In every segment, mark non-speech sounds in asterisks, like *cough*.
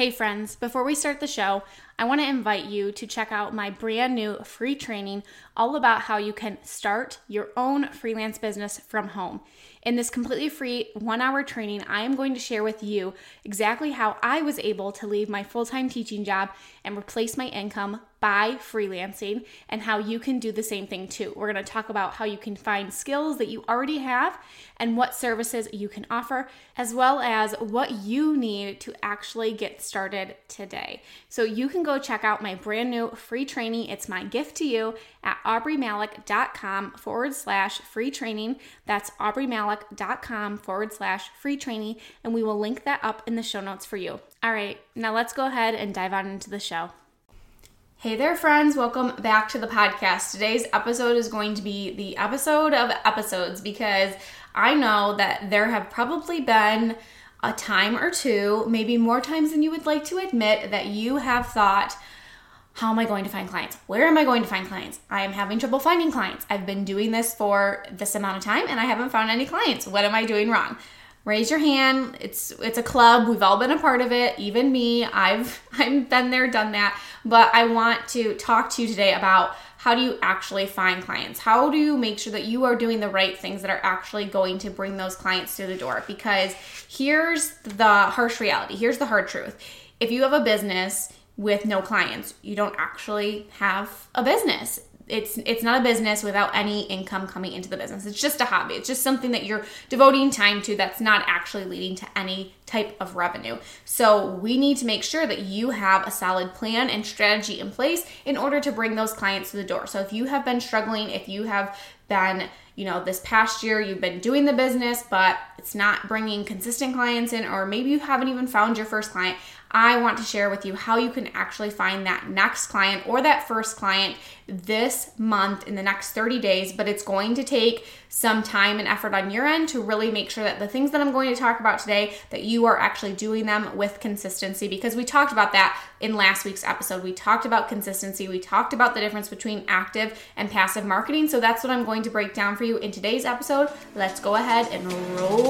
Hey, friends, before we start the show, I want to invite you to check out my brand new free training all about how you can start your own freelance business from home. In this completely free one hour training, I am going to share with you exactly how I was able to leave my full time teaching job and replace my income by freelancing and how you can do the same thing too. We're going to talk about how you can find skills that you already have and what services you can offer, as well as what you need to actually get started today. So you can go check out my brand new free training. It's my gift to you at aubreemalick.com forward slash free training. That's aubreemalick.com forward slash free training, and we will link that up in the show notes for you. All right, now let's go ahead and dive on into the show. Hey there, friends. Welcome back to the podcast. Today's episode is going to be the episode of episodes because I know that there have probably been a time or two, maybe more times than you would like to admit, that you have thought, how am I going to find clients? Where am I going to find clients? I am having trouble finding clients. I've been doing this for this amount of time and I haven't found any clients. What am I doing wrong? Raise your hand. It's it's a club. We've all been a part of it, even me. I've *laughs* I've been there, done that. But I want to talk to you today about how do you actually find clients? How do you make sure that you are doing the right things that are actually going to bring those clients through the door? Because here's the harsh reality. Here's the hard truth. If you have a business, with no clients. You don't actually have a business. It's it's not a business without any income coming into the business. It's just a hobby. It's just something that you're devoting time to that's not actually leading to any type of revenue. So, we need to make sure that you have a solid plan and strategy in place in order to bring those clients to the door. So, if you have been struggling, if you have been, you know, this past year you've been doing the business, but it's not bringing consistent clients in, or maybe you haven't even found your first client, I want to share with you how you can actually find that next client or that first client this month in the next 30 days, but it's going to take some time and effort on your end to really make sure that the things that I'm going to talk about today that you are actually doing them with consistency because we talked about that in last week's episode. We talked about consistency, we talked about the difference between active and passive marketing. So that's what I'm going to break down for you in today's episode. Let's go ahead and roll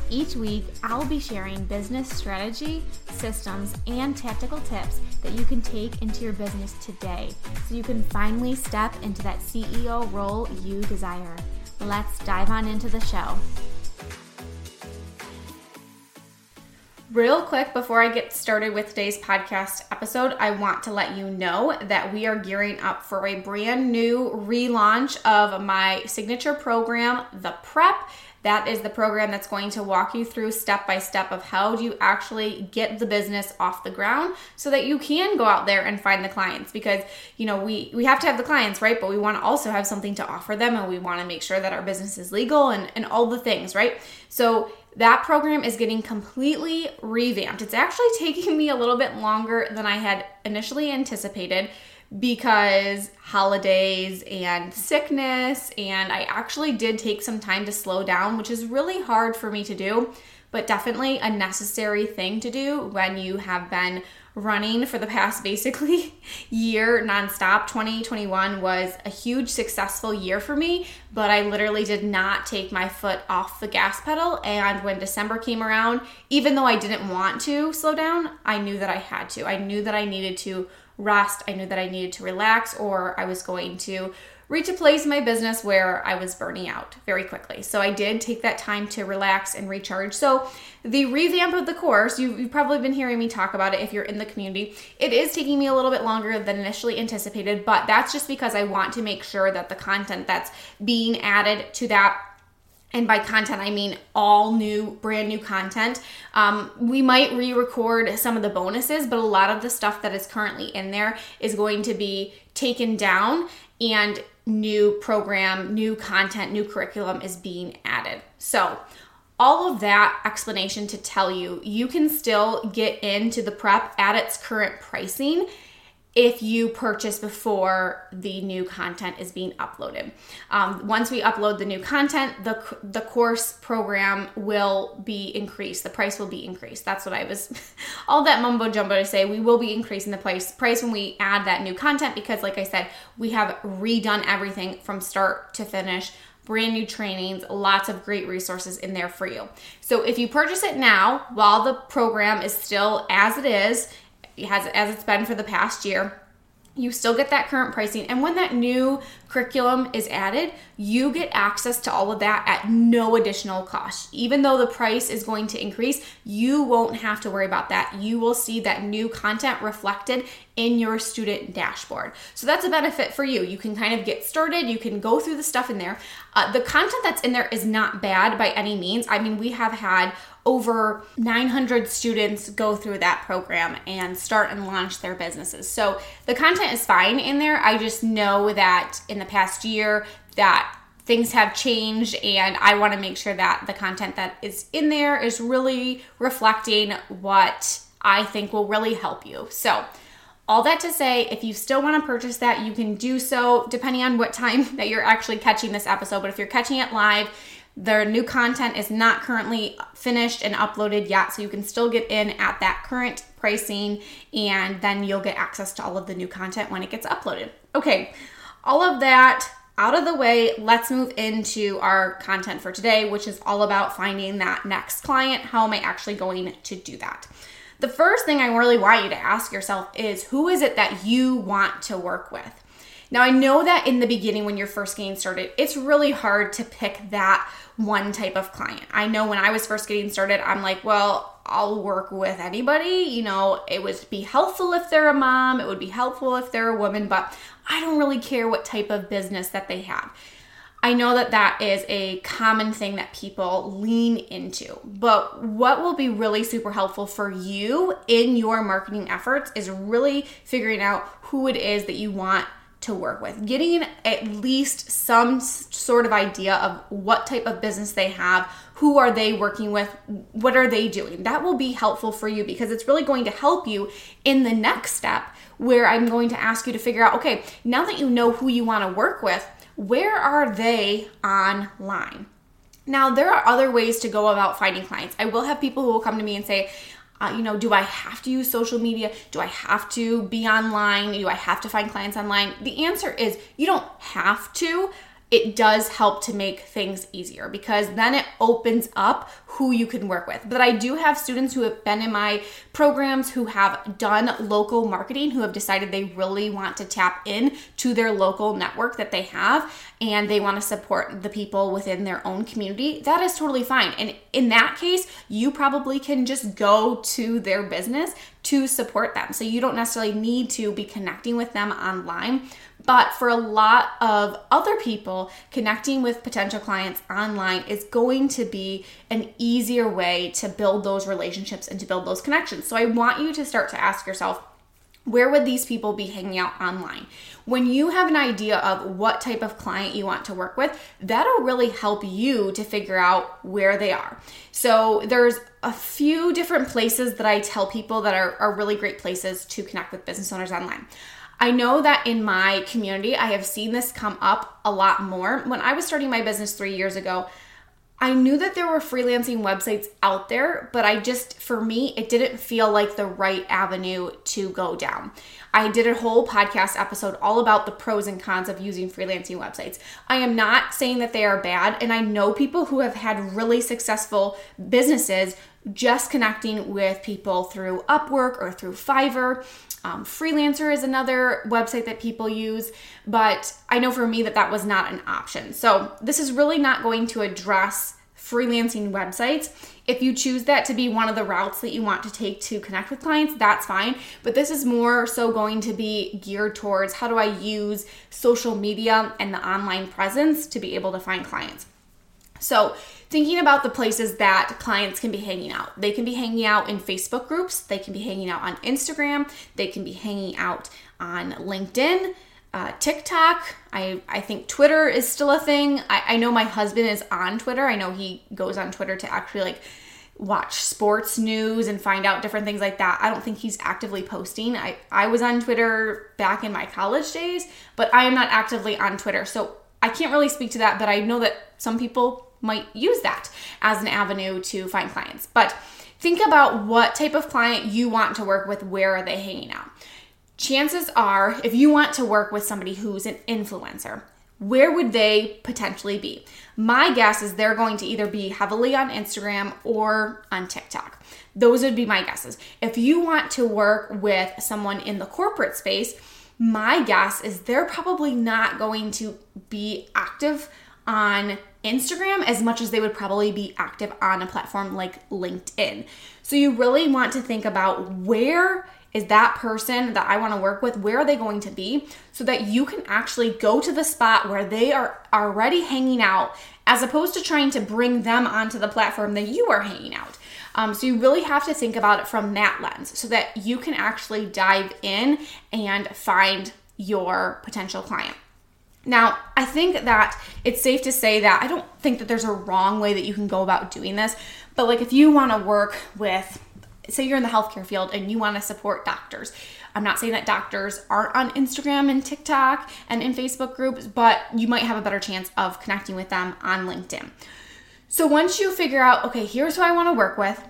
Each week, I'll be sharing business strategy, systems, and tactical tips that you can take into your business today so you can finally step into that CEO role you desire. Let's dive on into the show. Real quick before I get started with today's podcast episode, I want to let you know that we are gearing up for a brand new relaunch of my signature program, The Prep. That is the program that's going to walk you through step by step of how do you actually get the business off the ground so that you can go out there and find the clients. Because you know we we have to have the clients right? But we want to also have something to offer them and we want to make sure that our business is legal and and all the things right? So that program is getting completely revamped. It's actually *laughs* taking me a little bit longer than I had initially anticipated because holidays and sickness, and I actually did take some time to slow down, which is really hard for me to do, but definitely a necessary thing to do when you have been running for the past *laughs* basically year nonstop. 2021 was a huge successful year for me, but I literally did not take my foot off the gas pedal. And when December came around, even though I didn't want to slow down, I knew that I had to. I knew that I needed to rest. I knew that I needed to relax or I was going to reach a place in my business where I was burning out very quickly. So I did take that time to relax and recharge. So the revamp of the course, you, have probably been hearing me talk about it if you're in the community. It is taking me a little bit longer than initially anticipated, but that's just because I want to make sure that the content that's being added to that and by content, I mean all new, brand new content. Um, we might re record some of the bonuses, but a lot of the stuff that is currently in there is going to be taken down and new program, new content, new curriculum is being added. So, all of that explanation to tell you, you can still get into the prep at its current pricing if you purchase before the new content is being uploaded. Um, once we upload the new content, the, the course program will be increased. The price will be increased. That's what I was, *laughs* all that mumbo jumbo to say. We will be increasing the price price when we add that new content because, like I said, we have redone everything from start to finish. Brand new trainings, lots of great resources in there for you. So if you purchase it now while the program is still as it is, has as it's been for the past year you still get that current pricing. And when that new curriculum is added you get access to all of that at no additional cost. Even though the price is going to increase you won't have to worry about that. You will see that new content reflected in your student dashboard. So that's a benefit for you. You can kind of get started. You can go through the stuff in there. Uh, the content that's in there is not bad by any means. I mean we have had over 900 students go through that program and start and launch their businesses. So the content is fine in there. I just know that in the past year that things have changed and I want to make sure that the content that is in there is really reflecting what I think will really help you. So all that to say, if you still want to purchase that, you can do so depending on what time *laughs* that you're actually catching this episode. But if you're catching it live, their new content is not currently finished and uploaded yet, so you can still get in at that current pricing and then you'll get access to all of the new content when it gets uploaded. Okay, all of that out of the way, let's move into our content for today, which is all about finding that next client. How am I actually going to do that? The first thing I really want you to ask yourself is who is it that you want to work with? Now, I know that in the beginning, when you're first getting started, it's really hard to pick that one type of client. I know when I was first getting started, I'm like, well, I'll work with anybody. You know, it would be helpful if they're a mom, it would be helpful if they're a woman, but I don't really care what type of business that they have. I know that that is a common thing that people lean into. But what will be really super helpful for you in your marketing efforts is really figuring out who it is that you want to work with. Getting at least some sort of idea of what type of business they have, who are they working with, what are they doing. That will be helpful for you because it's really going to help you in the next step where I'm going to ask you to figure out okay, now that you know who you want to work with, where are they online? Now, there are other ways to go about finding clients. I will have people who will come to me and say, uh, you know, do I have to use social media? Do I have to be online? Do I have to find clients online? The answer is you don't have to. It does help to make things easier because then it opens up who you can work with. But I do have students who have been in my programs who have done local marketing, who have decided they really want to tap in to their local network that they have and they want to support the people within their own community, that is totally fine. And in that case, you probably can just go to their business to support them. So you don't necessarily need to be connecting with them online. But for a lot of other people, connecting with potential clients online is going to be an easier way to build those relationships and to build those connections. So I want you to start to ask yourself, where would these people be hanging out online? When you have an idea of what type of client you want to work with, that'll really help you to figure out where they are. So, there's a few different places that I tell people that are, are really great places to connect with business owners online. I know that in my community, I have seen this come up a lot more. When I was starting my business three years ago, I knew that there were freelancing websites out there, but I just, for me, it didn't feel like the right avenue to go down. I did a whole podcast episode all about the pros and cons of using freelancing websites. I am not saying that they are bad, and I know people who have had really successful businesses just connecting with people through Upwork or through Fiverr. Um, Freelancer is another website that people use, but I know for me that that was not an option. So, this is really not going to address freelancing websites. If you choose that to be one of the routes that you want to take to connect with clients, that's fine. But this is more so going to be geared towards how do I use social media and the online presence to be able to find clients. So, thinking about the places that clients can be hanging out. They can be hanging out in Facebook groups, they can be hanging out on Instagram, they can be hanging out on LinkedIn. Uh, TikTok, I, I think Twitter is still a thing. I, I know my husband is on Twitter. I know he goes on Twitter to actually like watch sports news and find out different things like that. I don't think he's actively posting. I, I was on Twitter back in my college days, but I am not actively on Twitter. So I can't really speak to that, but I know that some people might use that as an avenue to find clients. But think about what type of client you want to work with, where are they hanging out? Chances are, if you want to work with somebody who's an influencer, where would they potentially be? My guess is they're going to either be heavily on Instagram or on TikTok. Those would be my guesses. If you want to work with someone in the corporate space, my guess is they're probably not going to be active on Instagram as much as they would probably be active on a platform like LinkedIn. So you really want to think about where is that person that I want to work with, where are they going to be so that you can actually go to the spot where they are already hanging out as opposed to trying to bring them onto the platform that you are hanging out. Um, so you really have to think about it from that lens so that you can actually dive in and find your potential client. Now, I think that it's safe to say that I don't think that there's a wrong way that you can go about doing this, but like if you want to work with, say you're in the healthcare field and you want to support doctors. I'm not saying that doctors aren't on Instagram and TikTok and in Facebook groups, but you might have a better chance of connecting with them on LinkedIn. So once you figure out, okay, here's who I want to work with,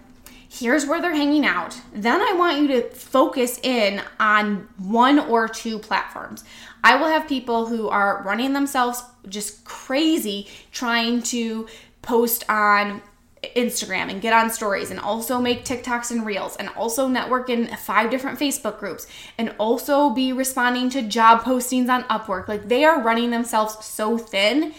here's where they're hanging out, then I want you to focus in on one or two platforms. I will have people who are running themselves just crazy trying to post on Instagram and get on stories and also make TikToks and Reels and also network in five different Facebook groups and also be responding to job postings on Upwork. Like they are running themselves so thin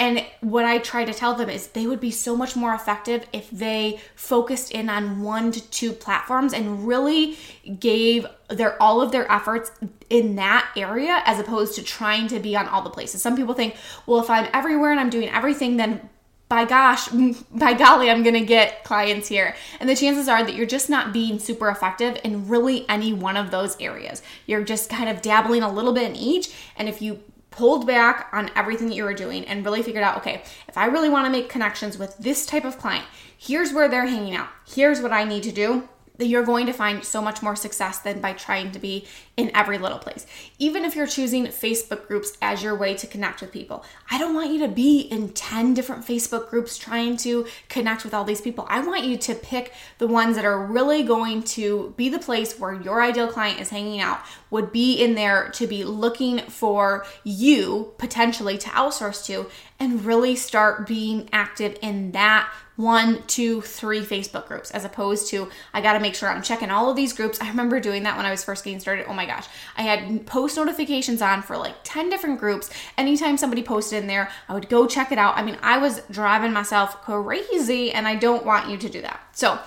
and what I try to tell them is they would be so much more effective if they focused in on one to two platforms and really gave their all of their efforts in that area as opposed to trying to be on all the places. Some people think, well, if I'm everywhere and I'm doing everything, then by gosh, *laughs* by golly, I'm gonna get clients here. And the chances are that you're just not being super effective in really any one of those areas. You're just kind of dabbling a little bit in each. And if you pulled back on everything that you were doing and really figured out okay, if I really want to make connections with this type of client, here's where they're hanging out, here's what I need to do you're going to find so much more success than by trying to be in every little place. Even if you're choosing Facebook groups as your way to connect with people, I don't want you to be in 10 different Facebook groups trying to connect with all these people. I want you to pick the ones that are really going to be the place where your ideal client is hanging out, would be in there to be looking for you potentially to outsource to, and really start being active in that one, two, three Facebook groups as opposed to I got to make sure I'm checking all of these groups. I remember doing that when I was first getting started. Oh my gosh. I had post notifications on for like 10 different groups. Anytime somebody posted in there, I would go check it out. I mean, I was driving myself crazy and I don't want you to do that. So,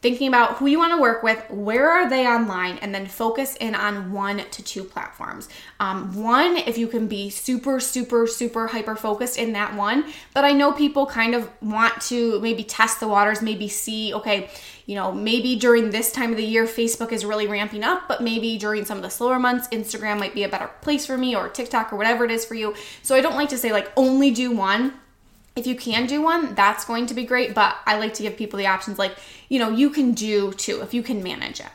thinking about who you want to work with, where are they online, and then focus in on one to two platforms. Um, one, if you can be super, super, super hyper focused in that one, but I know people kind of want to maybe test the waters, maybe see, okay, you know, maybe during this time of the year, Facebook is really ramping up, but maybe during some of the slower months, Instagram might be a better place for me or TikTok or whatever it is for you. So I don't like to say like only do one if you can do one, that's going to be great, but I like to give people the options like, you know, you can do too if you can manage it.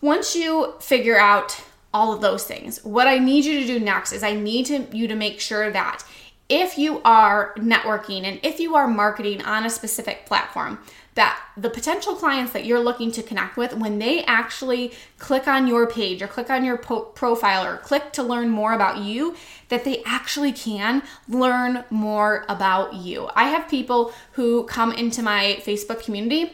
Once you figure out all of those things, what I need you to do next is I need to, you to make sure that if you are networking and if you are marketing on a specific platform, that the potential clients that you're looking to connect with, when they actually click on your page or click on your po- profile or click to learn more about you, that they actually can learn more about you. I have people who come into my Facebook community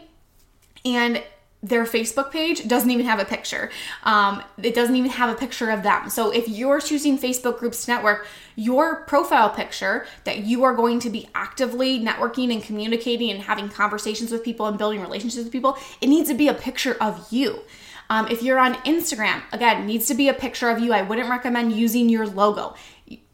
and their Facebook page doesn't even have a picture. Um, it doesn't even have a picture of them. So if you're choosing Facebook groups to network, your profile picture that you are going to be actively networking and communicating and having conversations with people and building relationships with people, it needs to be a picture of you. Um, if you're on Instagram, again, needs to be a picture of you. I wouldn't recommend using your logo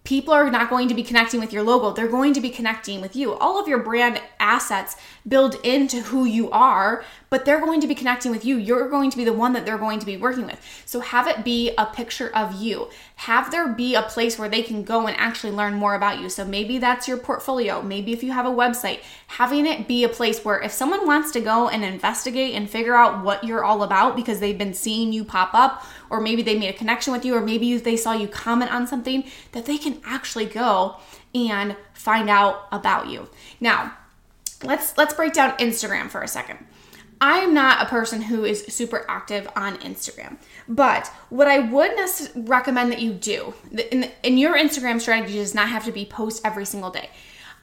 people are not going to be connecting with your logo. They're going to be connecting with you. All of your brand assets build into who you are, but they're going to be connecting with you. You're going to be the one that they're going to be working with. So have it be a picture of you. Have there be a place where they can go and actually learn more about you. So maybe that's your portfolio. Maybe if you have a website, having it be a place where if someone wants to go and investigate and figure out what you're all about because they've been seeing you pop up, or maybe they made a connection with you, or maybe they saw you comment on something, that they can actually go and find out about you. Now, let's let's break down Instagram for a second. I am not a person who is super active on Instagram, but what I would recommend that you do in, in your Instagram strategy does not have to be post every single day.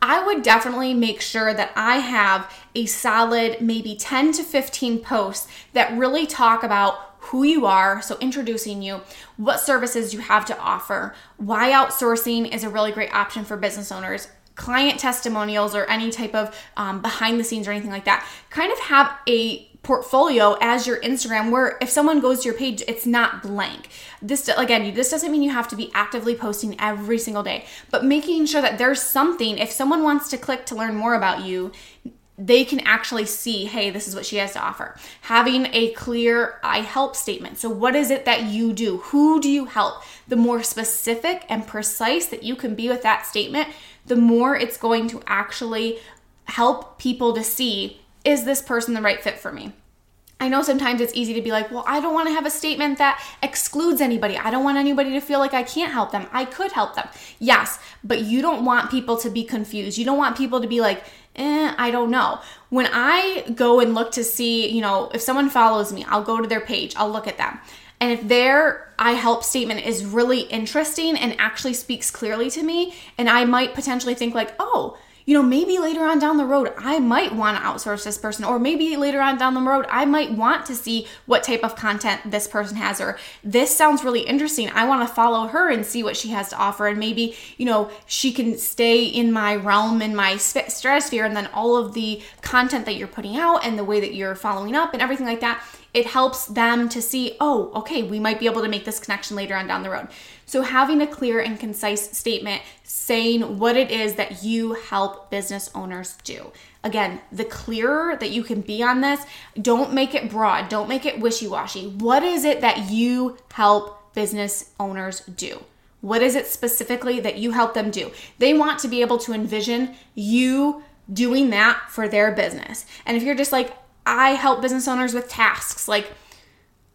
I would definitely make sure that I have a solid maybe 10 to 15 posts that really talk about who you are, so introducing you, what services you have to offer, why outsourcing is a really great option for business owners, client testimonials, or any type of um, behind the scenes or anything like that. Kind of have a portfolio as your Instagram where if someone goes to your page it's not blank. This again, this doesn't mean you have to be actively posting every single day, but making sure that there's something if someone wants to click to learn more about you, they can actually see, hey, this is what she has to offer. Having a clear I help statement. So, what is it that you do? Who do you help? The more specific and precise that you can be with that statement, the more it's going to actually help people to see is this person the right fit for me? I know sometimes it's easy to be like, well, I don't want to have a statement that excludes anybody. I don't want anybody to feel like I can't help them. I could help them. Yes, but you don't want people to be confused. You don't want people to be like, eh, I don't know. When I go and look to see, you know, if someone follows me, I'll go to their page, I'll look at them. And if their I help statement is really interesting and actually speaks clearly to me, and I might potentially think, like, oh, you know, maybe later on down the road, I might want to outsource this person, or maybe later on down the road, I might want to see what type of content this person has, or this sounds really interesting. I want to follow her and see what she has to offer, and maybe, you know, she can stay in my realm, in my stratosphere, and then all of the content that you're putting out and the way that you're following up and everything like that it helps them to see, oh, okay, we might be able to make this connection later on down the road. So, having a clear and concise statement saying what it is that you help business owners do. Again, the clearer that you can be on this, don't make it broad, don't make it wishy washy. What is it that you help business owners do? What is it specifically that you help them do? They want to be able to envision you doing that for their business. And if you're just like, I help business owners with tasks, like,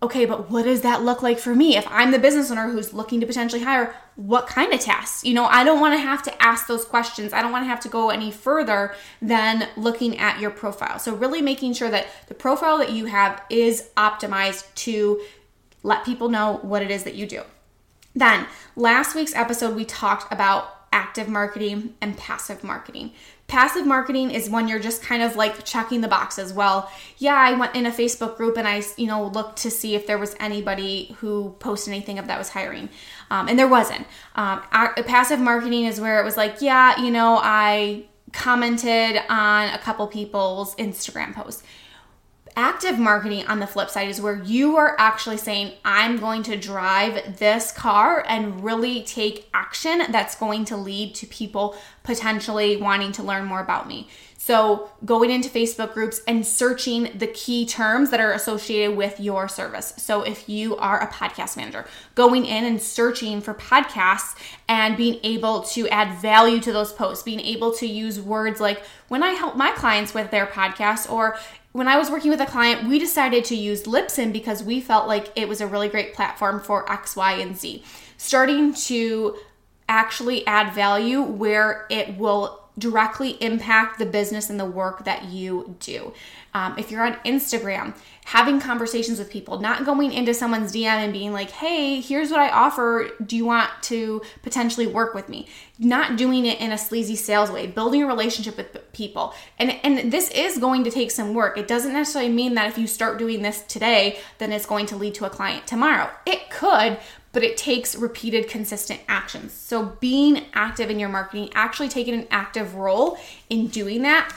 okay, but what does that look like for me? If I'm the business owner who's looking to potentially hire, what kind of tasks? You know, I don't want to have to ask those questions. I don't want to have to go any further than looking at your profile. So, really making sure that the profile that you have is optimized to let people know what it is that you do. Then, last week's episode, we talked about active marketing and passive marketing. Passive marketing is when you're just kind of like checking the boxes. Well, yeah, I went in a Facebook group and I, you know, looked to see if there was anybody who posted anything of that was hiring, um, and there wasn't. Um, passive marketing is where it was like, yeah, you know, I commented on a couple people's Instagram posts active marketing on the flip side is where you are actually saying, I'm going to drive this car and really take action that's going to lead to people potentially wanting to learn more about me. So, going into Facebook groups and searching the key terms that are associated with your service. So, if you are a podcast manager, going in and searching for podcasts and being able to add value to those posts, being able to use words like when I help my clients with their podcasts, or when I was working with a client, we decided to use Libsyn because we felt like it was a really great platform for X, Y, and Z. Starting to actually add value where it will directly impact the business and the work that you do. Um, if you're on Instagram, having conversations with people, not going into someone's DM and being like, hey, here's what I offer. Do you want to potentially work with me? Not doing it in a sleazy sales way, building a relationship with people. And, and this is going to take some work. It doesn't necessarily mean that if you start doing this today, then it's going to lead to a client tomorrow. It could, but it takes repeated, consistent actions. So, being active in your marketing, actually taking an active role in doing that,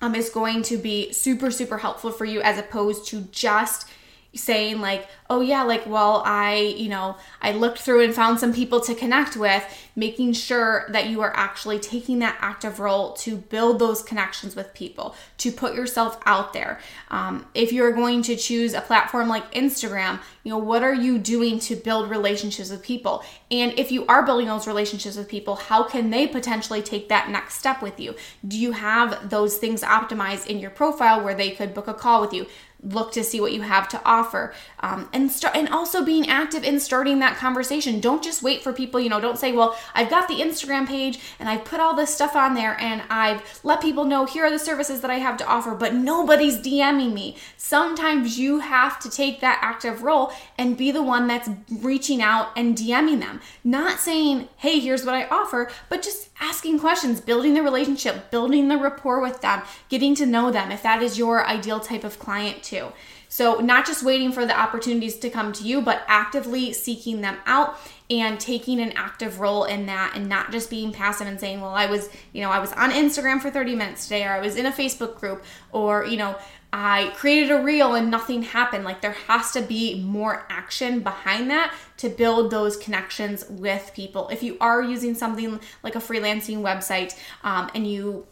um, is going to be super, super helpful for you as opposed to just saying, like, oh yeah, like, well, I, you know, I looked through and found some people to connect with, making sure that you are actually taking that active role to build those connections with people, to put yourself out there. Um, if you're going to choose a platform like Instagram, you know, what are you doing to build relationships with people? And if you are building those relationships with people, how can they potentially take that next step with you? Do you have those things optimized in your profile where they could book a call with you? Look to see what you have to offer. Um, and start and also being active in starting that conversation. Don't just wait for people you know don't say well i've got the instagram page and i've put all this stuff on there and i've let people know here are the services that i have to offer but nobody's dming me. Sometimes you have to take that active role and be the one that's reaching out and dming them. Not saying hey here's what i offer but just asking questions building the relationship building the rapport with them getting to know them if that is your ideal type of client too. So, not just waiting for the opportunities to come to you, but actively seeking them out and taking an active role in that and not just being passive and saying, well, I was, you know, I was on Instagram for 30 minutes today, or I was in a Facebook group, or, you know, I created a reel and nothing happened. Like there has to be more action behind that to build those connections with people. If you are using something like a freelancing website um, and you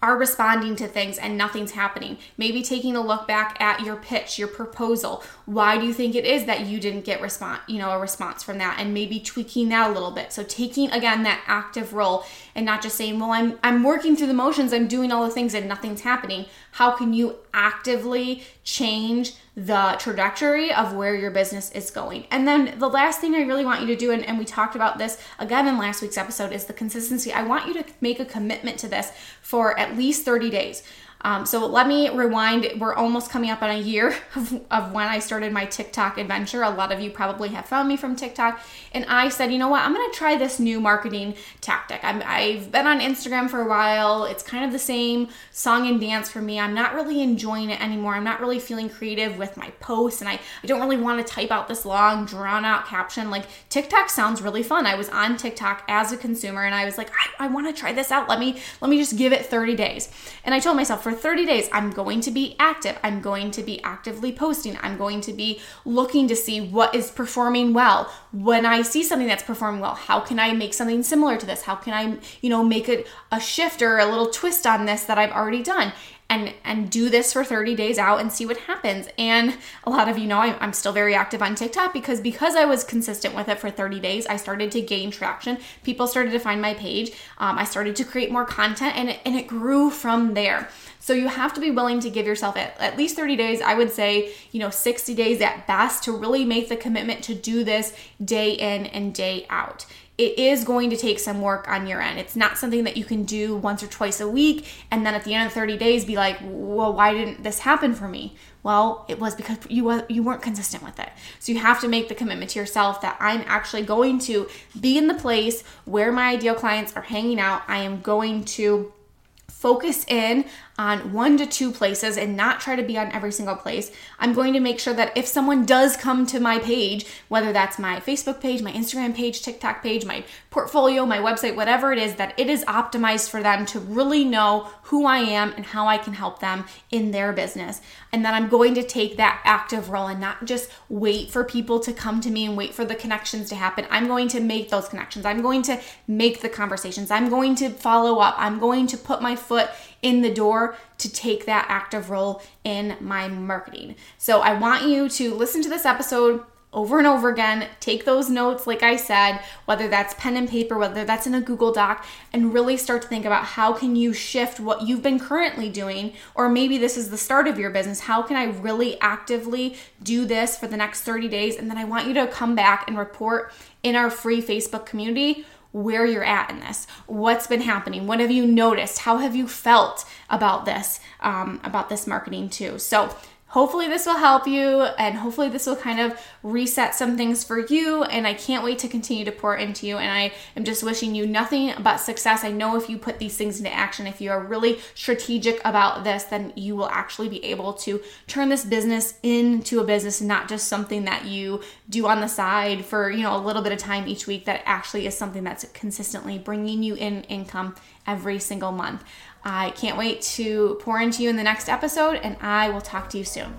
are responding to things and nothing's happening. Maybe taking a look back at your pitch, your proposal. Why do you think it is that you didn't get response, you know, a response from that and maybe tweaking that a little bit. So taking again that active role and not just saying, "Well, I'm I'm working through the motions, I'm doing all the things and nothing's happening." How can you actively change the trajectory of where your business is going. And then the last thing I really want you to do, and, and we talked about this again in last week's episode, is the consistency. I want you to make a commitment to this for at least 30 days. Um, so let me rewind. We're almost coming up on a year *laughs* of, of, when I started my TikTok adventure. A lot of you probably have found me from TikTok. And I said, you know what? I'm going to try this new marketing tactic. i have been on Instagram for a while. It's kind of the same song and dance for me. I'm not really enjoying it anymore. I'm not really feeling creative with my posts. And I, I don't really want to type out this long, drawn out caption. Like TikTok sounds really fun. I was on TikTok as a consumer and I was like, I, I want to try this out. Let me, let me just give it 30 days. And I told myself, for 30 days, I'm going to be active. I'm going to be actively posting. I'm going to be looking to see what is performing well. When I see something that's performing well, how can I make something similar to this? How can I, you know, make it a shift or a little twist on this that I've already done? and and do this for 30 days out and see what happens and a lot of you know I'm, I'm, still very active on tiktok because because i was consistent with it for 30 days i started to gain traction people started to find my page um, i started to create more content and it, and it grew from there so you have to be willing to give yourself at, at least 30 days, I would say, you know, 60 days at best to really make the commitment to do this day in and day out it is going to take some work on your end. It's not something that you can do once or twice a week and then at the end of 30 days be like, "Well, why didn't this happen for me?" Well, it was because you you weren't consistent with it. So you have to make the commitment to yourself that I'm actually going to be in the place where my ideal clients are hanging out. I am going to focus in on one to two places and not try to be on every single place. I'm going to make sure that if someone does come to my page, whether that's my Facebook page, my Instagram page, TikTok page, my portfolio, my website, whatever it is, that it is optimized for them to really know who I am and how I can help them in their business. And that I'm going to take that active role and not just wait for people to come to me and wait for the connections to happen. I'm going to make those connections. I'm going to make the conversations. I'm going to follow up. I'm going to put my foot in the door to take that active role in my marketing. So I want you to listen to this episode over and over again. Take those notes, like I said, whether that's pen and paper, whether that's in a Google Doc, and really start to think about how can you shift what you've been currently doing, or maybe this is the start of your business. How can I really actively do this for the next 30 days? And then I want you to come back and report in our free Facebook community where you're at in this. What's been happening? What have you noticed? How have you felt about this, um, about this marketing too? So hopefully this will help you and hopefully this will kind of reset some things for you and i can't wait to continue to pour into you and i am just wishing you nothing but success. I know if you put these things into action if you are really strategic about this then you will actually be able to turn this business into a business not just something that you do on the side for you know a little bit of time each week. That actually is something that's consistently bringing you in income every single month I can't wait to pour into you in the next episode, and I will talk to you soon.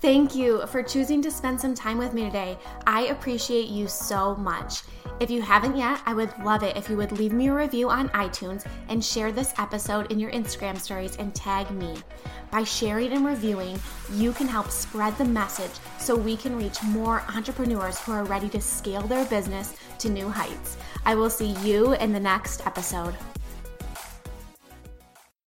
Thank you for choosing to spend some time with me today. I appreciate you so much. If you haven't yet, I would love it if you would leave me a review on iTunes and share this episode in your Instagram stories and tag me. By sharing and reviewing, you can help spread the message so we can reach more entrepreneurs who are ready to scale their business to new heights. I will see you in the next episode.